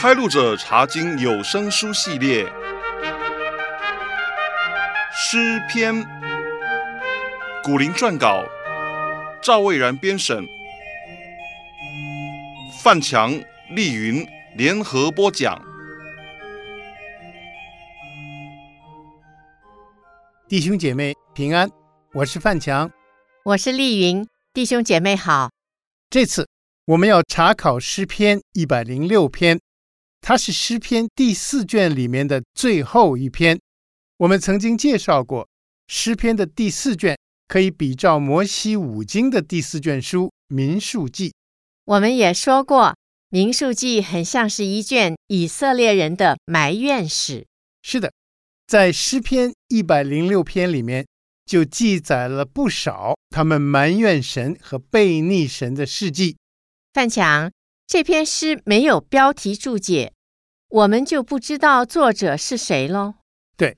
开路者查经有声书系列，诗篇，古灵撰稿，赵蔚然编审，范强、丽云联合播讲。弟兄姐妹平安，我是范强，我是丽云，弟兄姐妹好。这次我们要查考诗篇一百零六篇。它是诗篇第四卷里面的最后一篇。我们曾经介绍过，诗篇的第四卷可以比照摩西五经的第四卷书《民数记》。我们也说过，《民数记》很像是一卷以色列人的埋怨史。是的，在诗篇一百零六篇里面，就记载了不少他们埋怨神和背逆神的事迹。范强。这篇诗没有标题注解，我们就不知道作者是谁喽。对，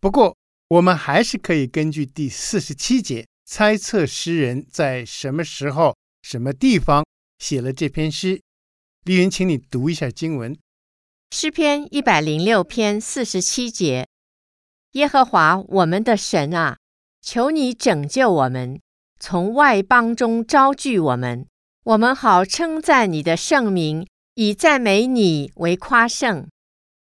不过我们还是可以根据第四十七节猜测诗人在什么时候、什么地方写了这篇诗。丽云，请你读一下经文。诗篇一百零六篇四十七节：耶和华我们的神啊，求你拯救我们，从外邦中招聚我们。我们好称赞你的圣名，以赞美你为夸胜。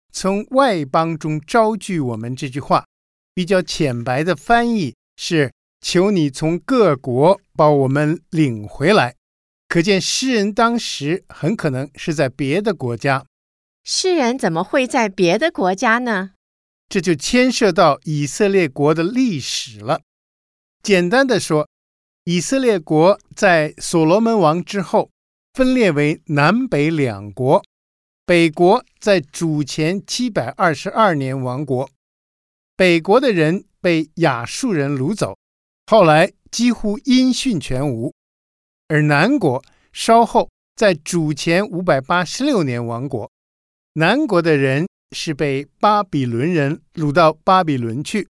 从外邦中招聚我们这句话，比较浅白的翻译是：求你从各国把我们领回来。可见诗人当时很可能是在别的国家。诗人怎么会在别的国家呢？这就牵涉到以色列国的历史了。简单的说。以色列国在所罗门王之后分裂为南北两国，北国在主前七百二十二年亡国，北国的人被亚述人掳走，后来几乎音讯全无；而南国稍后在主前五百八十六年亡国，南国的人是被巴比伦人掳到巴比伦去。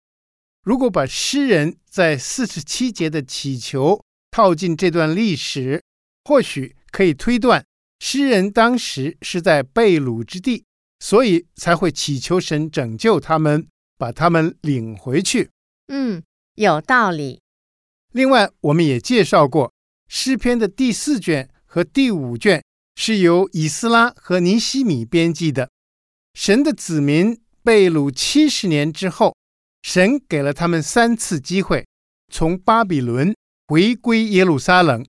如果把诗人在四十七节的祈求套进这段历史，或许可以推断，诗人当时是在被掳之地，所以才会祈求神拯救他们，把他们领回去。嗯，有道理。另外，我们也介绍过，诗篇的第四卷和第五卷是由以斯拉和尼希米编辑的。神的子民被掳七十年之后。神给了他们三次机会，从巴比伦回归耶路撒冷。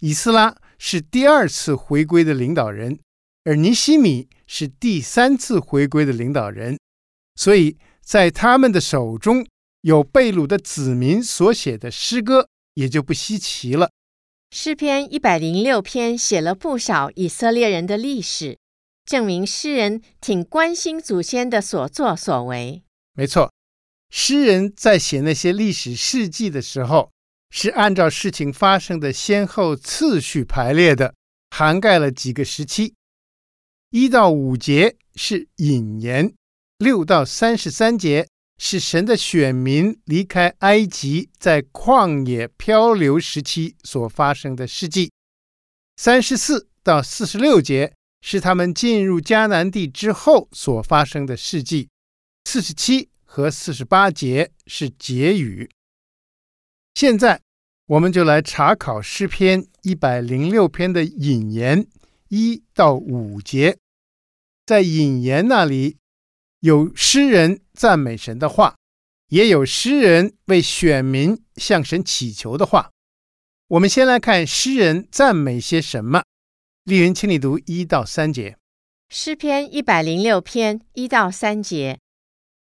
以斯拉是第二次回归的领导人，而尼西米是第三次回归的领导人。所以在他们的手中有被掳的子民所写的诗歌，也就不稀奇了。诗篇一百零六篇写了不少以色列人的历史，证明诗人挺关心祖先的所作所为。没错。诗人在写那些历史事迹的时候，是按照事情发生的先后次序排列的，涵盖了几个时期。一到五节是引言，六到三十三节是神的选民离开埃及在旷野漂流时期所发生的事迹，三十四到四十六节是他们进入迦南地之后所发生的事迹，四十七。和四十八节是结语。现在我们就来查考诗篇一百零六篇的引言一到五节。在引言那里有诗人赞美神的话，也有诗人为选民向神祈求的话。我们先来看诗人赞美些什么。丽云，请你读一到三节。诗篇一百零六篇一到三节。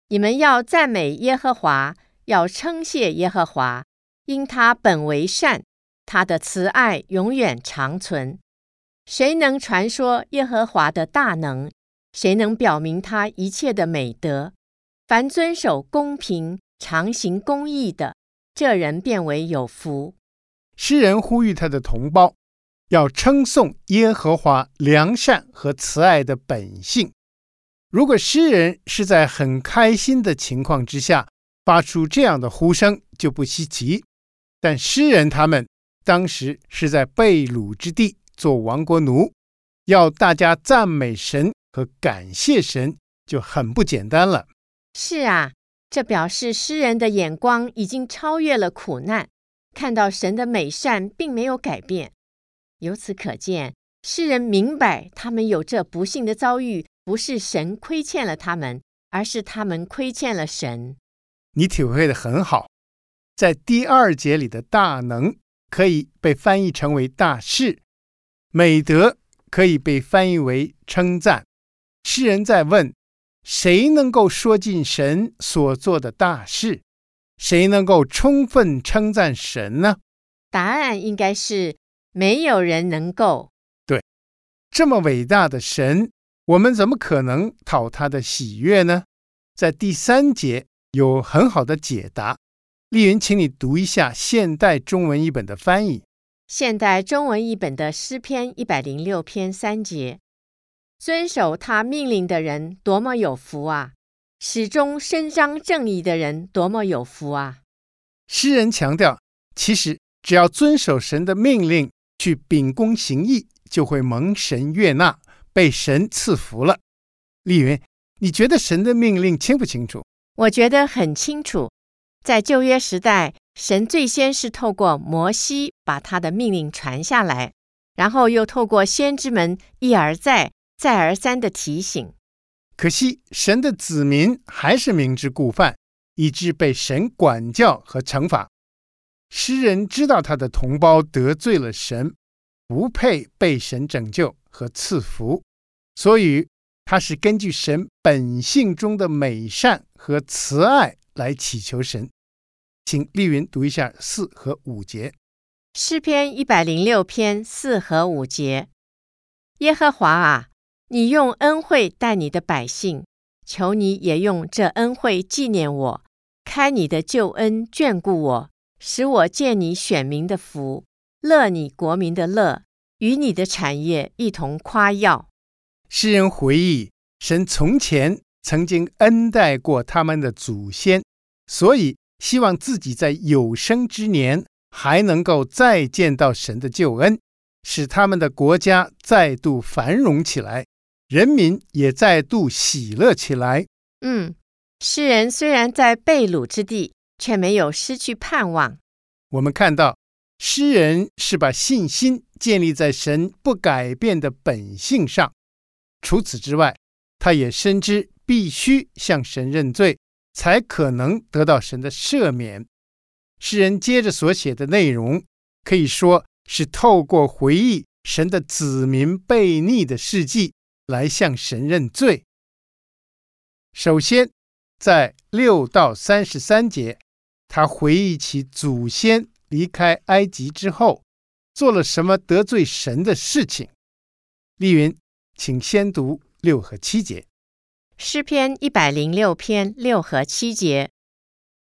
你们要赞美耶和华，要称谢耶和华，因他本为善，他的慈爱永远长存。谁能传说耶和华的大能？谁能表明他一切的美德？凡遵守公平、常行公义的，这人便为有福。诗人呼吁他的同胞要称颂耶和华良善和慈爱的本性。如果诗人是在很开心的情况之下发出这样的呼声，就不稀奇。但诗人他们当时是在被掳之地做亡国奴，要大家赞美神和感谢神就很不简单了。是啊，这表示诗人的眼光已经超越了苦难，看到神的美善并没有改变。由此可见，诗人明白他们有这不幸的遭遇，不是神亏欠了他们，而是他们亏欠了神。你体会的很好，在第二节里的大能可以被翻译成为大事，美德可以被翻译为称赞。诗人在问。谁能够说尽神所做的大事？谁能够充分称赞神呢？答案应该是没有人能够。对，这么伟大的神，我们怎么可能讨他的喜悦呢？在第三节有很好的解答。丽云，请你读一下现代中文译本的翻译。现代中文译本的诗篇一百零六篇三节。遵守他命令的人多么有福啊！始终伸张正义的人多么有福啊！诗人强调，其实只要遵守神的命令，去秉公行义，就会蒙神悦纳，被神赐福了。丽云，你觉得神的命令清不清楚？我觉得很清楚。在旧约时代，神最先是透过摩西把他的命令传下来，然后又透过先知们一而再。再而三的提醒，可惜神的子民还是明知故犯，以致被神管教和惩罚。诗人知道他的同胞得罪了神，不配被神拯救和赐福，所以他是根据神本性中的美善和慈爱来祈求神。请丽云读一下四和五节，诗篇一百零六篇四和五节，耶和华啊。你用恩惠待你的百姓，求你也用这恩惠纪念我，开你的救恩眷顾我，使我见你选民的福，乐你国民的乐，与你的产业一同夸耀。诗人回忆，神从前曾经恩待过他们的祖先，所以希望自己在有生之年还能够再见到神的救恩，使他们的国家再度繁荣起来。人民也再度喜乐起来。嗯，诗人虽然在被掳之地，却没有失去盼望。我们看到，诗人是把信心建立在神不改变的本性上。除此之外，他也深知必须向神认罪，才可能得到神的赦免。诗人接着所写的内容，可以说是透过回忆神的子民悖逆的事迹。来向神认罪。首先，在六到三十三节，他回忆起祖先离开埃及之后做了什么得罪神的事情。丽云，请先读六和七节。诗篇一百零六篇六和七节：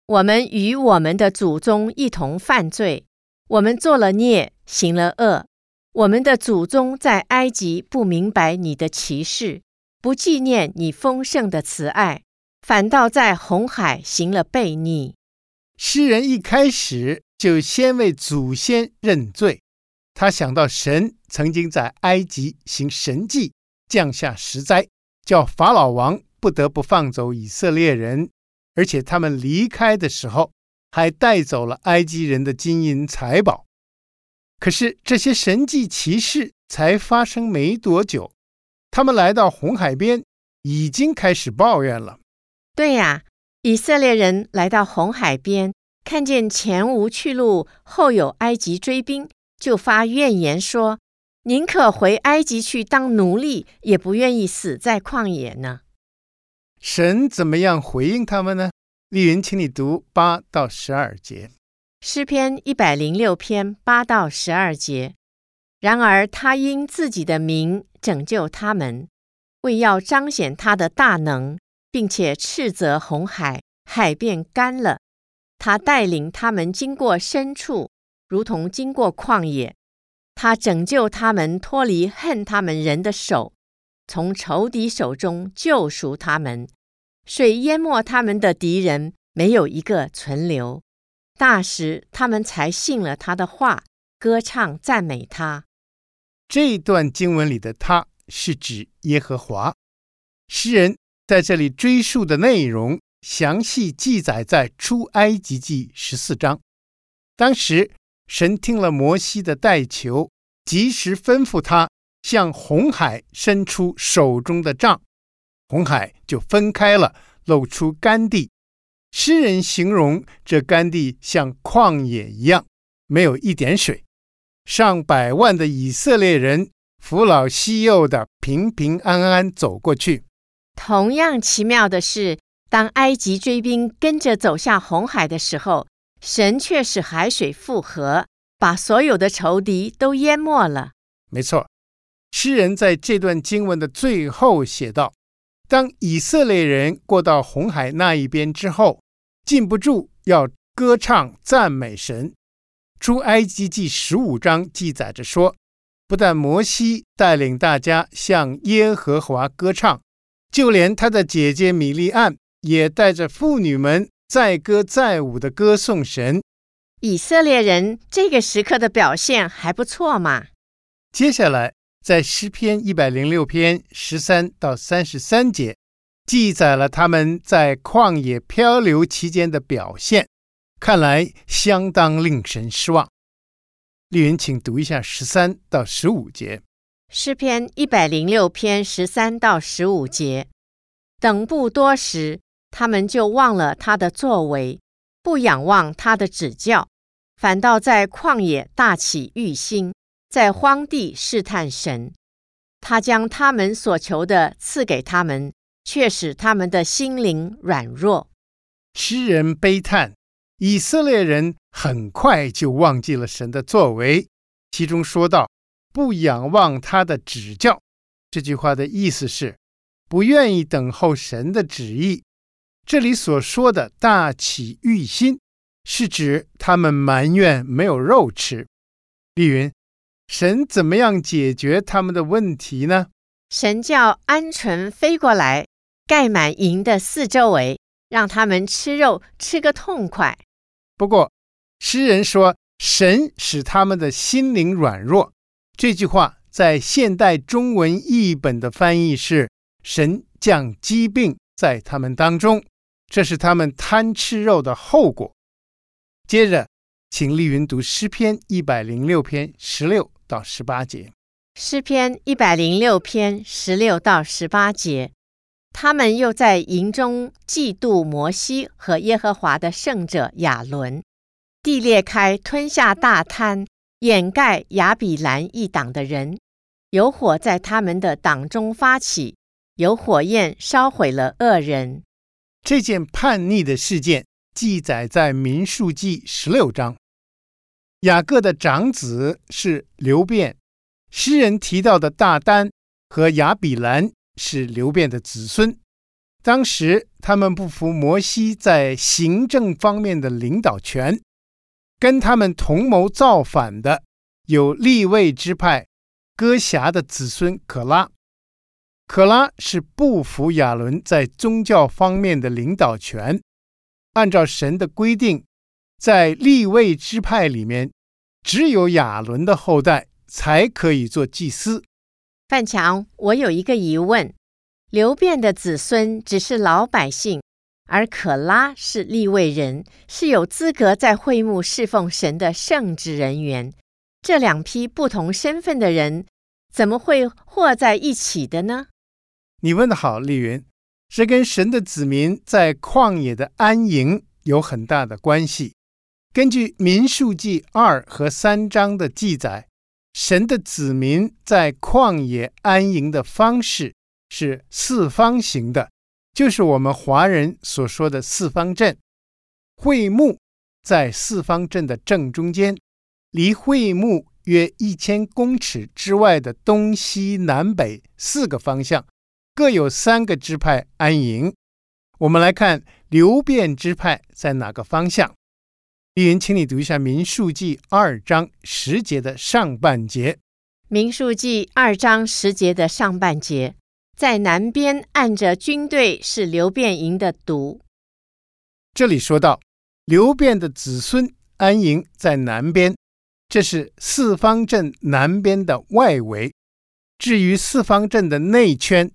我们与我们的祖宗一同犯罪，我们作了孽，行了恶。我们的祖宗在埃及不明白你的歧视，不纪念你丰盛的慈爱，反倒在红海行了悖逆。诗人一开始就先为祖先认罪，他想到神曾经在埃及行神迹，降下十灾，叫法老王不得不放走以色列人，而且他们离开的时候还带走了埃及人的金银财宝。可是这些神迹奇事才发生没多久，他们来到红海边，已经开始抱怨了。对呀，以色列人来到红海边，看见前无去路，后有埃及追兵，就发怨言说：“宁可回埃及去当奴隶，也不愿意死在旷野呢。”神怎么样回应他们呢？丽云，请你读八到十二节。诗篇一百零六篇八到十二节。然而他因自己的名拯救他们，为要彰显他的大能，并且斥责红海，海变干了。他带领他们经过深处，如同经过旷野。他拯救他们脱离恨他们人的手，从仇敌手中救赎他们。水淹没他们的敌人，没有一个存留。那时，他们才信了他的话，歌唱赞美他。这段经文里的“他”是指耶和华，诗人在这里追溯的内容，详细记载在出埃及记十四章。当时神听了摩西的代求，及时吩咐他向红海伸出手中的杖，红海就分开了，露出干地。诗人形容这干地像旷野一样，没有一点水。上百万的以色列人扶老携幼的平平安安走过去。同样奇妙的是，当埃及追兵跟着走下红海的时候，神却使海水复合，把所有的仇敌都淹没了。没错，诗人在这段经文的最后写道：“当以色列人过到红海那一边之后，禁不住要歌唱赞美神。”出埃及记十五章记载着说，不但摩西带领大家向耶和华歌唱，就连他的姐姐米利暗也带着妇女们载歌载舞的歌颂神。以色列人这个时刻的表现还不错嘛。接下来在诗篇一百零六篇十三到三十三节，记载了他们在旷野漂流期间的表现。看来相当令神失望。丽云，请读一下十三到十五节。诗篇一百零六篇十三到十五节。等不多时，他们就忘了他的作为，不仰望他的指教，反倒在旷野大起欲心，在荒地试探神。他将他们所求的赐给他们，却使他们的心灵软弱。诗人悲叹。以色列人很快就忘记了神的作为，其中说到“不仰望他的指教”，这句话的意思是不愿意等候神的旨意。这里所说的大起欲心，是指他们埋怨没有肉吃。丽云，神怎么样解决他们的问题呢？神叫鹌鹑飞过来，盖满营的四周围，让他们吃肉吃个痛快。不过，诗人说神使他们的心灵软弱，这句话在现代中文译本的翻译是“神降疾病在他们当中”，这是他们贪吃肉的后果。接着，请丽云读诗篇一百零六篇十六到十八节。诗篇一百零六篇十六到十八节。他们又在营中嫉妒摩西和耶和华的圣者亚伦，地裂开，吞下大坍，掩盖亚比兰一党的人。有火在他们的党中发起，有火焰烧毁了恶人。这件叛逆的事件记载在民数记十六章。雅各的长子是流便，诗人提到的大丹和亚比兰。是流便的子孙，当时他们不服摩西在行政方面的领导权，跟他们同谋造反的有利未支派哥辖的子孙可拉。可拉是不服亚伦在宗教方面的领导权，按照神的规定，在立位支派里面，只有亚伦的后代才可以做祭司。范强，我有一个疑问：流便的子孙只是老百姓，而可拉是立位人，是有资格在会幕侍奉神的圣职人员。这两批不同身份的人，怎么会和在一起的呢？你问得好，丽云，这跟神的子民在旷野的安营有很大的关系。根据民数记二和三章的记载。神的子民在旷野安营的方式是四方形的，就是我们华人所说的四方阵。会幕在四方阵的正中间，离会幕约一千公尺之外的东西南北四个方向，各有三个支派安营。我们来看流变支派在哪个方向。丽云，请你读一下《民数记》二章十节的上半节。《民数记》二章十节的上半节，在南边按着军队是流变营的读。这里说到流便的子孙安营在南边，这是四方镇南边的外围。至于四方镇的内圈，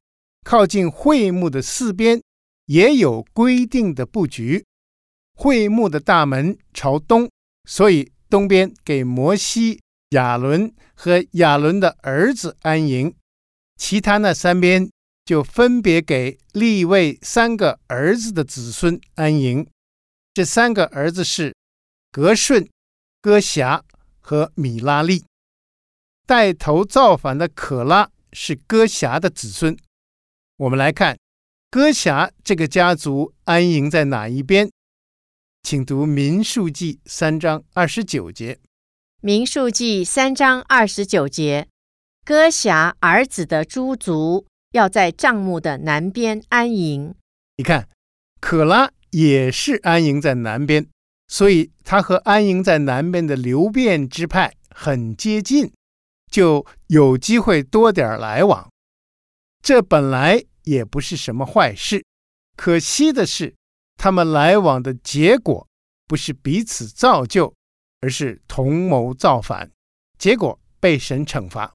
靠近会幕的四边也有规定的布局。会幕的大门朝东，所以东边给摩西、亚伦和亚伦的儿子安营，其他那三边就分别给利未三个儿子的子孙安营。这三个儿子是革顺、哥辖和米拉利。带头造反的可拉是哥辖的子孙。我们来看歌侠这个家族安营在哪一边？请读《民数记》三章二十九节，《民数记》三章二十九节，歌侠儿子的诸族要在帐幕的南边安营。你看，可拉也是安营在南边，所以他和安营在南边的流便支派很接近，就有机会多点来往。这本来也不是什么坏事，可惜的是。他们来往的结果不是彼此造就，而是同谋造反，结果被神惩罚。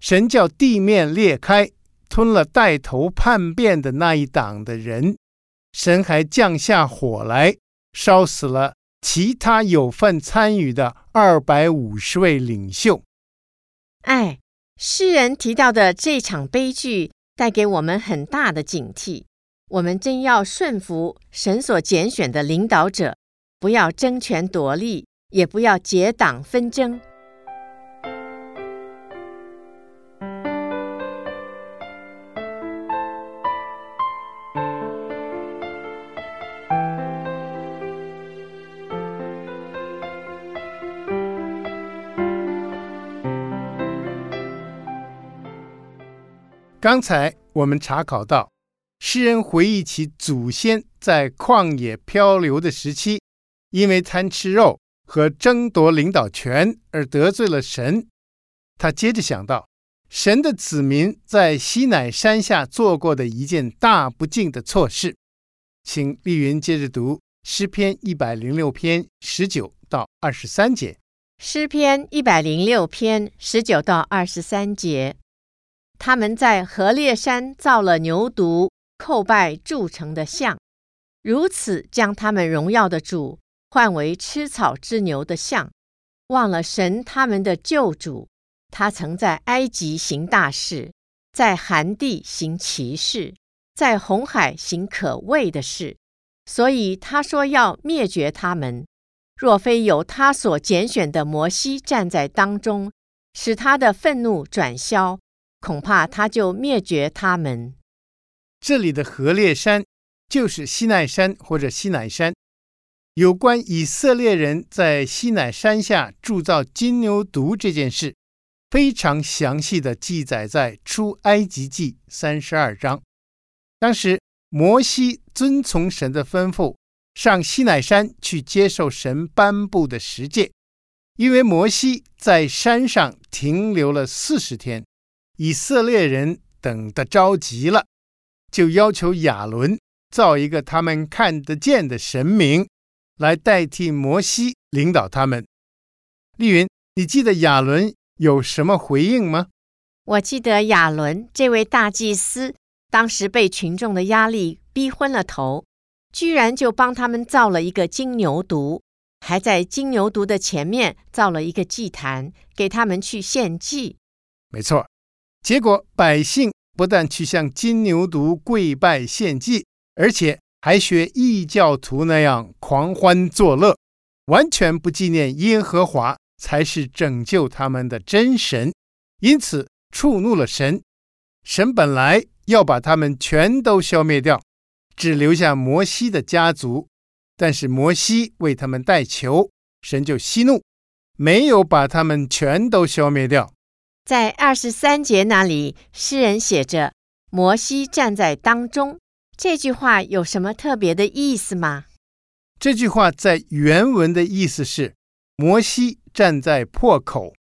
神叫地面裂开，吞了带头叛变的那一党的人。神还降下火来，烧死了其他有份参与的二百五十位领袖。哎，诗人提到的这场悲剧，带给我们很大的警惕。我们真要顺服神所拣选的领导者，不要争权夺利，也不要结党纷争。刚才我们查考到。诗人回忆起祖先在旷野漂流的时期，因为贪吃肉和争夺领导权而得罪了神。他接着想到，神的子民在西乃山下做过的一件大不敬的错事。请丽云接着读诗篇一百零六篇十九到二十三节。诗篇一百零六篇十九到二十三节，他们在何烈山造了牛犊。叩拜铸成的像，如此将他们荣耀的主换为吃草之牛的像，忘了神他们的救主。他曾在埃及行大事，在寒地行奇事，在红海行可畏的事，所以他说要灭绝他们。若非有他所拣选的摩西站在当中，使他的愤怒转消，恐怕他就灭绝他们。这里的何烈山就是西奈山或者西乃山。有关以色列人在西乃山下铸造金牛犊这件事，非常详细的记载在出埃及记三十二章。当时摩西遵从神的吩咐，上西乃山去接受神颁布的十诫。因为摩西在山上停留了四十天，以色列人等得着急了。就要求亚伦造一个他们看得见的神明，来代替摩西领导他们。丽云，你记得亚伦有什么回应吗？我记得亚伦这位大祭司，当时被群众的压力逼昏了头，居然就帮他们造了一个金牛犊，还在金牛犊的前面造了一个祭坛，给他们去献祭。没错，结果百姓。不但去向金牛犊跪拜献祭，而且还学异教徒那样狂欢作乐，完全不纪念耶和华才是拯救他们的真神，因此触怒了神。神本来要把他们全都消灭掉，只留下摩西的家族，但是摩西为他们代求，神就息怒，没有把他们全都消灭掉。在二十三节那里，诗人写着“摩西站在当中”，这句话有什么特别的意思吗？这句话在原文的意思是摩西站在破口，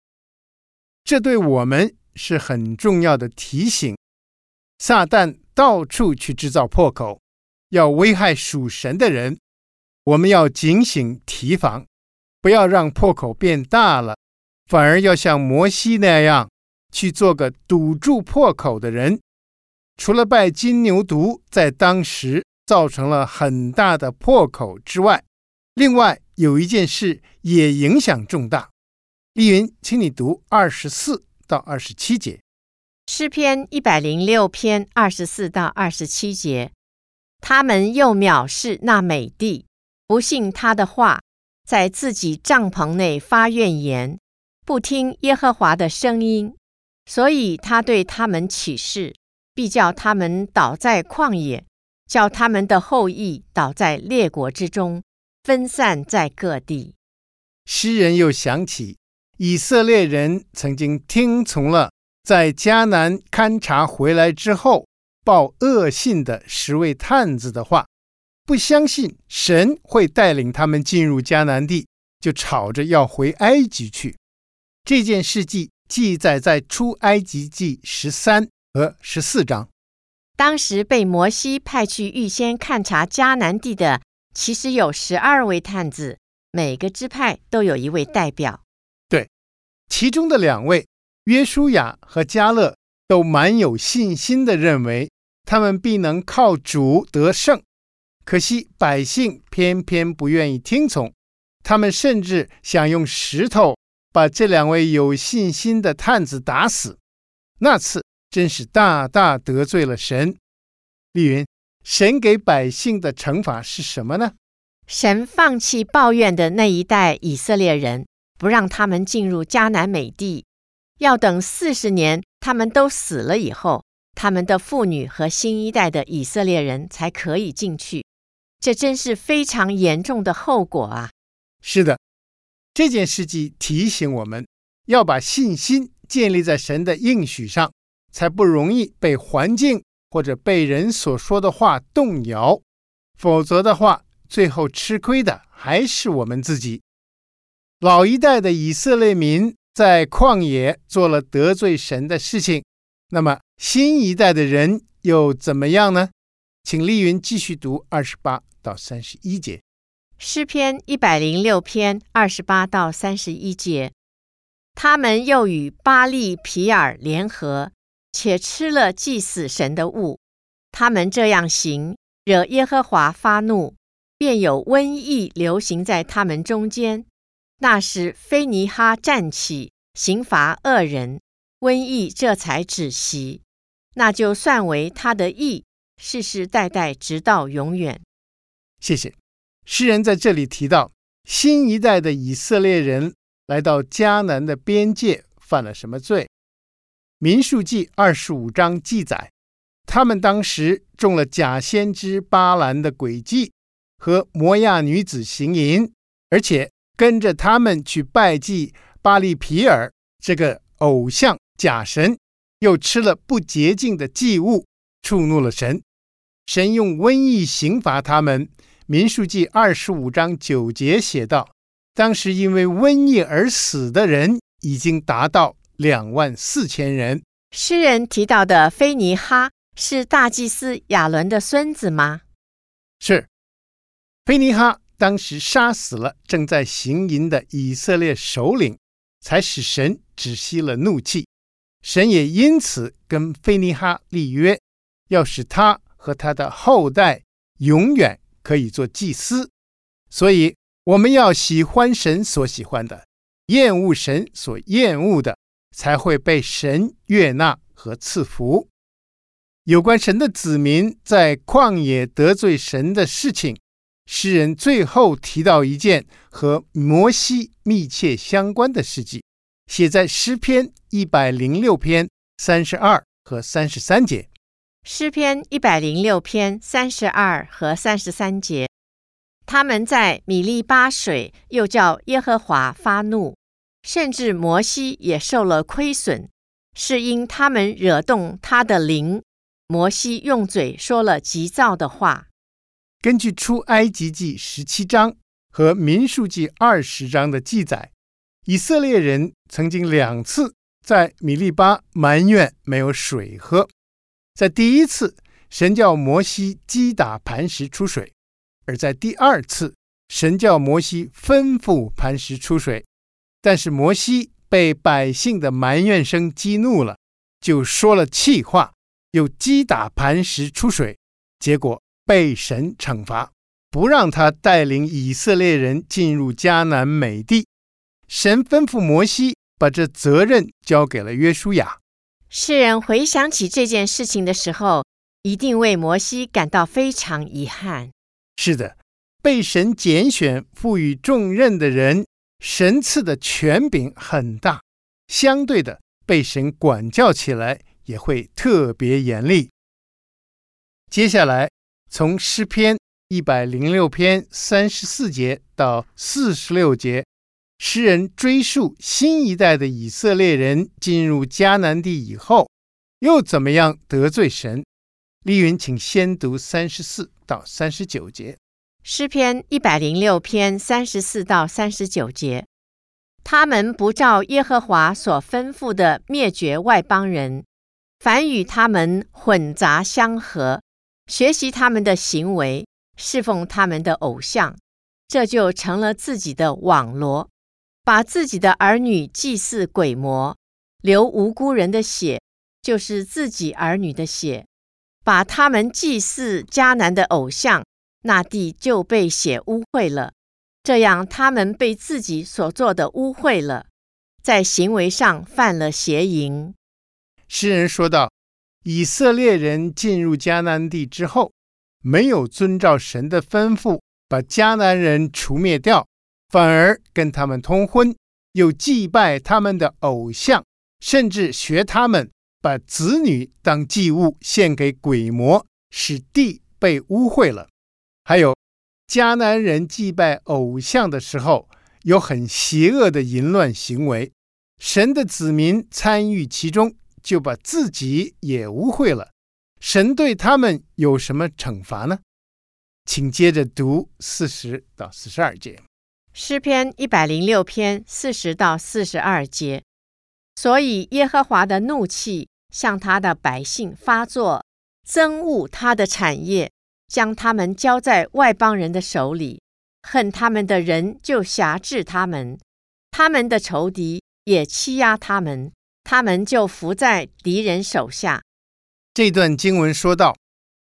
这对我们是很重要的提醒。撒旦到处去制造破口，要危害属神的人，我们要警醒提防，不要让破口变大了，反而要像摩西那样。去做个堵住破口的人，除了拜金牛犊在当时造成了很大的破口之外，另外有一件事也影响重大。丽云，请你读二十四到二十七节。诗篇一百零六篇二十四到二十七节，他们又藐视那美帝，不信他的话，在自己帐篷内发怨言，不听耶和华的声音，所以他对他们起誓。必叫他们倒在旷野，叫他们的后裔倒在列国之中，分散在各地。诗人又想起以色列人曾经听从了在迦南勘察回来之后报恶信的十位探子的话，不相信神会带领他们进入迦南地，就吵着要回埃及去。这件事记记载在出埃及记十三。和十四章，当时被摩西派去预先勘察迦南地的，其实有十二位探子，每个支派都有一位代表。对，其中的两位约书亚和加勒都蛮有信心的，认为他们必能靠主得胜。可惜百姓偏偏不愿意听从，他们甚至想用石头把这两位有信心的探子打死。那次。真是大大得罪了神。丽云，神给百姓的惩罚是什么呢？神放弃抱怨的那一代以色列人，不让他们进入迦南美地，要等四十年他们都死了以后，他们的妇女和新一代的以色列人才可以进去。这真是非常严重的后果啊！是的，这件事迹提醒我们要把信心建立在神的应许上。才不容易被环境或者被人所说的话动摇，否则的话，最后吃亏的还是我们自己。老一代的以色列民在旷野做了得罪神的事情，那么新一代的人又怎么样呢？请丽云继续读二十八到三十一节。诗篇一百零六篇二十八到三十一节，他们又与巴力皮尔联合。且吃了祭死神的物，他们这样行，惹耶和华发怒，便有瘟疫流行在他们中间。那时非尼哈站起，刑罚恶人，瘟疫这才止息。那就算为他的义，世世代代直到永远。谢谢。诗人在这里提到，新一代的以色列人来到迦南的边界，犯了什么罪？民数记二十五章记载，他们当时中了假先知巴兰的诡计，和摩亚女子行淫，而且跟着他们去拜祭巴力皮尔这个偶像假神，又吃了不洁净的祭物，触怒了神。神用瘟疫刑罚他们。民数记二十五章九节写道：当时因为瘟疫而死的人已经达到。两万四千人。诗人提到的菲尼哈是大祭司亚伦的孙子吗？是。菲尼哈当时杀死了正在行淫的以色列首领，才使神止息了怒气。神也因此跟菲尼哈立约，要使他和他的后代永远可以做祭司。所以我们要喜欢神所喜欢的，厌恶神所厌恶的。才会被神悦纳和赐福。有关神的子民在旷野得罪神的事情，诗人最后提到一件和摩西密切相关的事迹，写在诗篇一百零六篇三十二和三十三节。诗篇一百零六篇三十二和三十三节，他们在米利巴水，又叫耶和华发怒。甚至摩西也受了亏损，是因他们惹动他的灵。摩西用嘴说了急躁的话。根据出埃及记十七章和民数记二十章的记载，以色列人曾经两次在米利巴埋怨没有水喝。在第一次，神叫摩西击打磐石出水；而在第二次，神叫摩西吩咐磐石出水。但是摩西被百姓的埋怨声激怒了，就说了气话，又击打磐石出水，结果被神惩罚，不让他带领以色列人进入迦南美地。神吩咐摩西把这责任交给了约书亚。诗人回想起这件事情的时候，一定为摩西感到非常遗憾。是的，被神拣选、赋予重任的人，神赐的权柄很大，相对的，被神管教起来也会特别严厉。接下来，从诗篇一百零六篇三十四节到四十六节。诗人追溯新一代的以色列人进入迦南地以后，又怎么样得罪神？丽云，请先读三十四到三十九节。诗篇一百零六篇三十四到三十九节，他们不照耶和华所吩咐的灭绝外邦人，凡与他们混杂相合，学习他们的行为，侍奉他们的偶像，这就成了自己的网罗。把自己的儿女祭祀鬼魔，流无辜人的血，就是自己儿女的血；把他们祭祀迦南的偶像，那地就被血污秽了。这样，他们被自己所做的污秽了，在行为上犯了邪淫。诗人说道：以色列人进入迦南地之后，没有遵照神的吩咐，把迦南人除灭掉。反而跟他们通婚，又祭拜他们的偶像，甚至学他们把子女当祭物献给鬼魔，使地被污秽了。还有迦南人祭拜偶像的时候，有很邪恶的淫乱行为，神的子民参与其中，就把自己也污秽了。神对他们有什么惩罚呢？请接着读四十到四十二节。诗篇一百零六篇四十到四十二节，所以耶和华的怒气向他的百姓发作，憎恶他的产业，将他们交在外邦人的手里，恨他们的人就辖制他们，他们的仇敌也欺压他们，他们就伏在敌人手下。这段经文说到，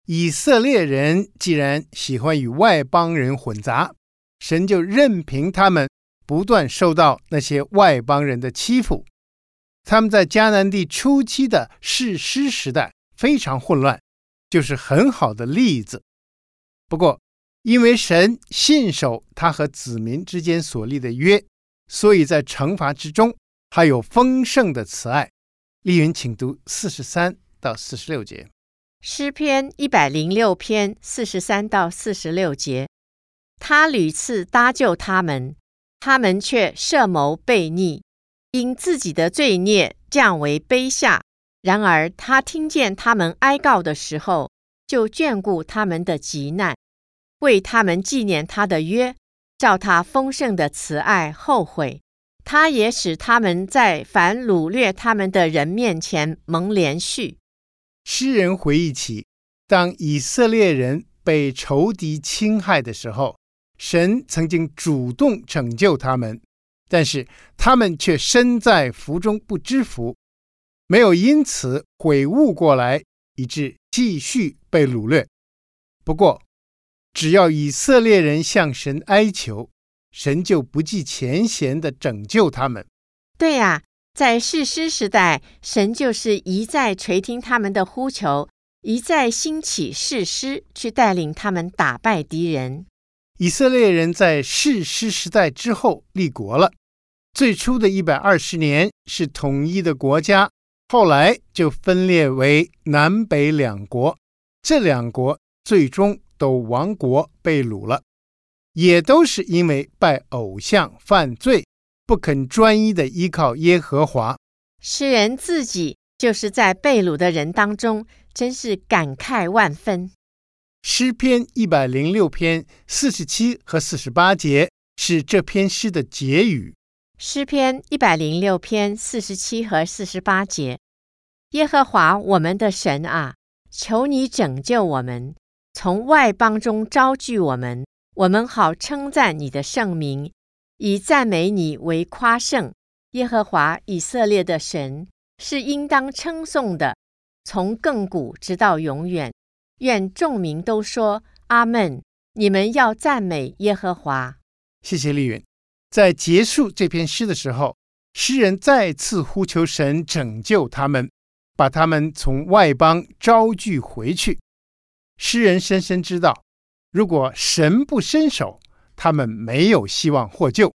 以色列人既然喜欢与外邦人混杂。神就任凭他们不断受到那些外邦人的欺负。他们在迦南地初期的士师时代非常混乱，就是很好的例子。不过，因为神信守他和子民之间所立的约，所以在惩罚之中还有丰盛的慈爱。丽云，请读四十三到四十六节。诗篇一百零六篇四十三到四十六节。他屡次搭救他们，他们却设谋悖逆，因自己的罪孽降为卑下。然而他听见他们哀告的时候，就眷顾他们的急难，为他们纪念他的约，照他丰盛的慈爱后悔。他也使他们在凡掳掠他们的人面前蒙怜恤。诗人回忆起，当以色列人被仇敌侵害的时候。神曾经主动拯救他们，但是他们却身在福中不知福，没有因此悔悟过来，以致继续被掳掠。不过，只要以色列人向神哀求，神就不计前嫌地拯救他们。对呀，在士师时代，神就是一再垂听他们的呼求，一再兴起士师去带领他们打败敌人。以色列人在士师时代之后立国了，最初的一百二十年是统一的国家，后来就分裂为南北两国，这两国最终都亡国被掳了，也都是因为拜偶像犯罪，不肯专一的依靠耶和华。诗人自己就是在被掳的人当中，真是感慨万分。诗篇一百零六篇四十七和四十八节是这篇诗的结语。诗篇一百零六篇四十七和四十八节：耶和华我们的神啊，求你拯救我们，从外邦中招聚我们，我们好称赞你的圣名，以赞美你为夸胜。耶和华以色列的神是应当称颂的，从亘古直到永远。愿众民都说阿门。你们要赞美耶和华。谢谢丽云。在结束这篇诗的时候，诗人再次呼求神拯救他们，把他们从外邦招聚回去。诗人深深知道，如果神不伸手，他们没有希望获救。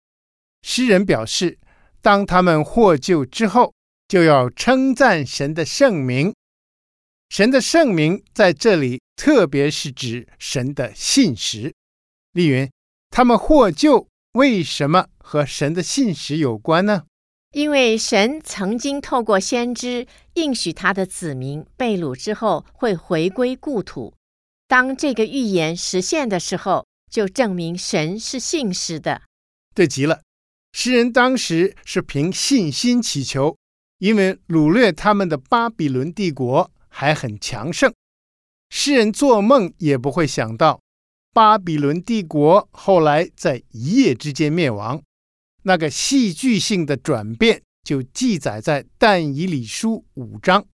诗人表示，当他们获救之后，就要称赞神的圣名。神的圣名在这里，特别是指神的信实。丽云，他们获救为什么和神的信实有关呢？因为神曾经透过先知应许他的子民被掳之后会回归故土。当这个预言实现的时候，就证明神是信实的。对极了，诗人当时是凭信心祈求，因为掳掠他们的巴比伦帝国。还很强盛，诗人做梦也不会想到，巴比伦帝国后来在一夜之间灭亡。那个戏剧性的转变就记载在但以理书五章。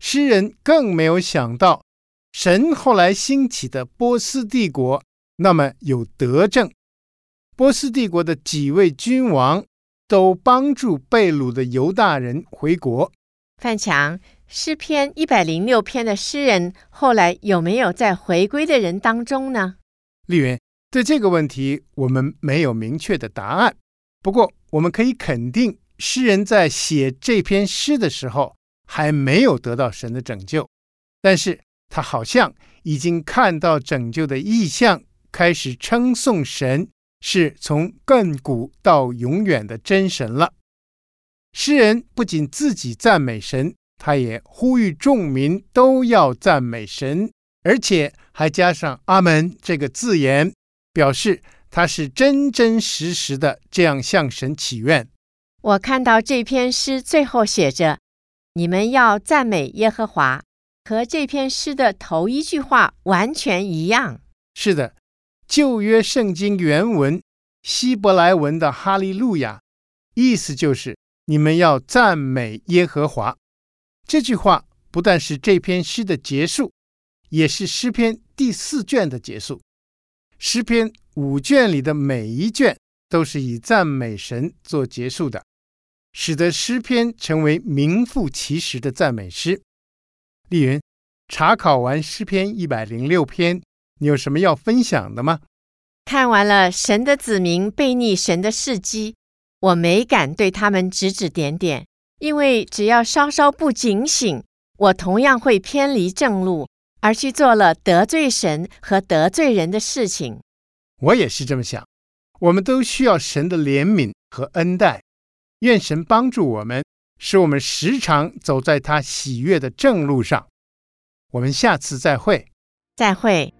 诗人更没有想到，神后来兴起的波斯帝国那么有德政，波斯帝国的几位君王都帮助被掳的犹大人回国。范强。诗篇一百零六篇的诗人后来有没有在回归的人当中呢？丽云，对这个问题我们没有明确的答案。不过我们可以肯定，诗人在写这篇诗的时候还没有得到神的拯救，但是他好像已经看到拯救的意象，开始称颂神是从亘古到永远的真神了。诗人不仅自己赞美神。他也呼吁众民都要赞美神，而且还加上“阿门”这个字眼，表示他是真真实实的这样向神祈愿。我看到这篇诗最后写着：“你们要赞美耶和华”，和这篇诗的头一句话完全一样。是的，旧约圣经原文希伯来文的“哈利路亚”，意思就是你们要赞美耶和华。这句话不但是这篇诗的结束，也是诗篇第四卷的结束。诗篇五卷里的每一卷都是以赞美神做结束的，使得诗篇成为名副其实的赞美诗。丽云，查考完诗篇一百零六篇，你有什么要分享的吗？看完了神的子民背逆神的事迹，我没敢对他们指指点点。因为只要稍稍不警醒，我同样会偏离正路，而去做了得罪神和得罪人的事情。我也是这么想。我们都需要神的怜悯和恩待，愿神帮助我们，使我们时常走在他喜悦的正路上。我们下次再会。再会。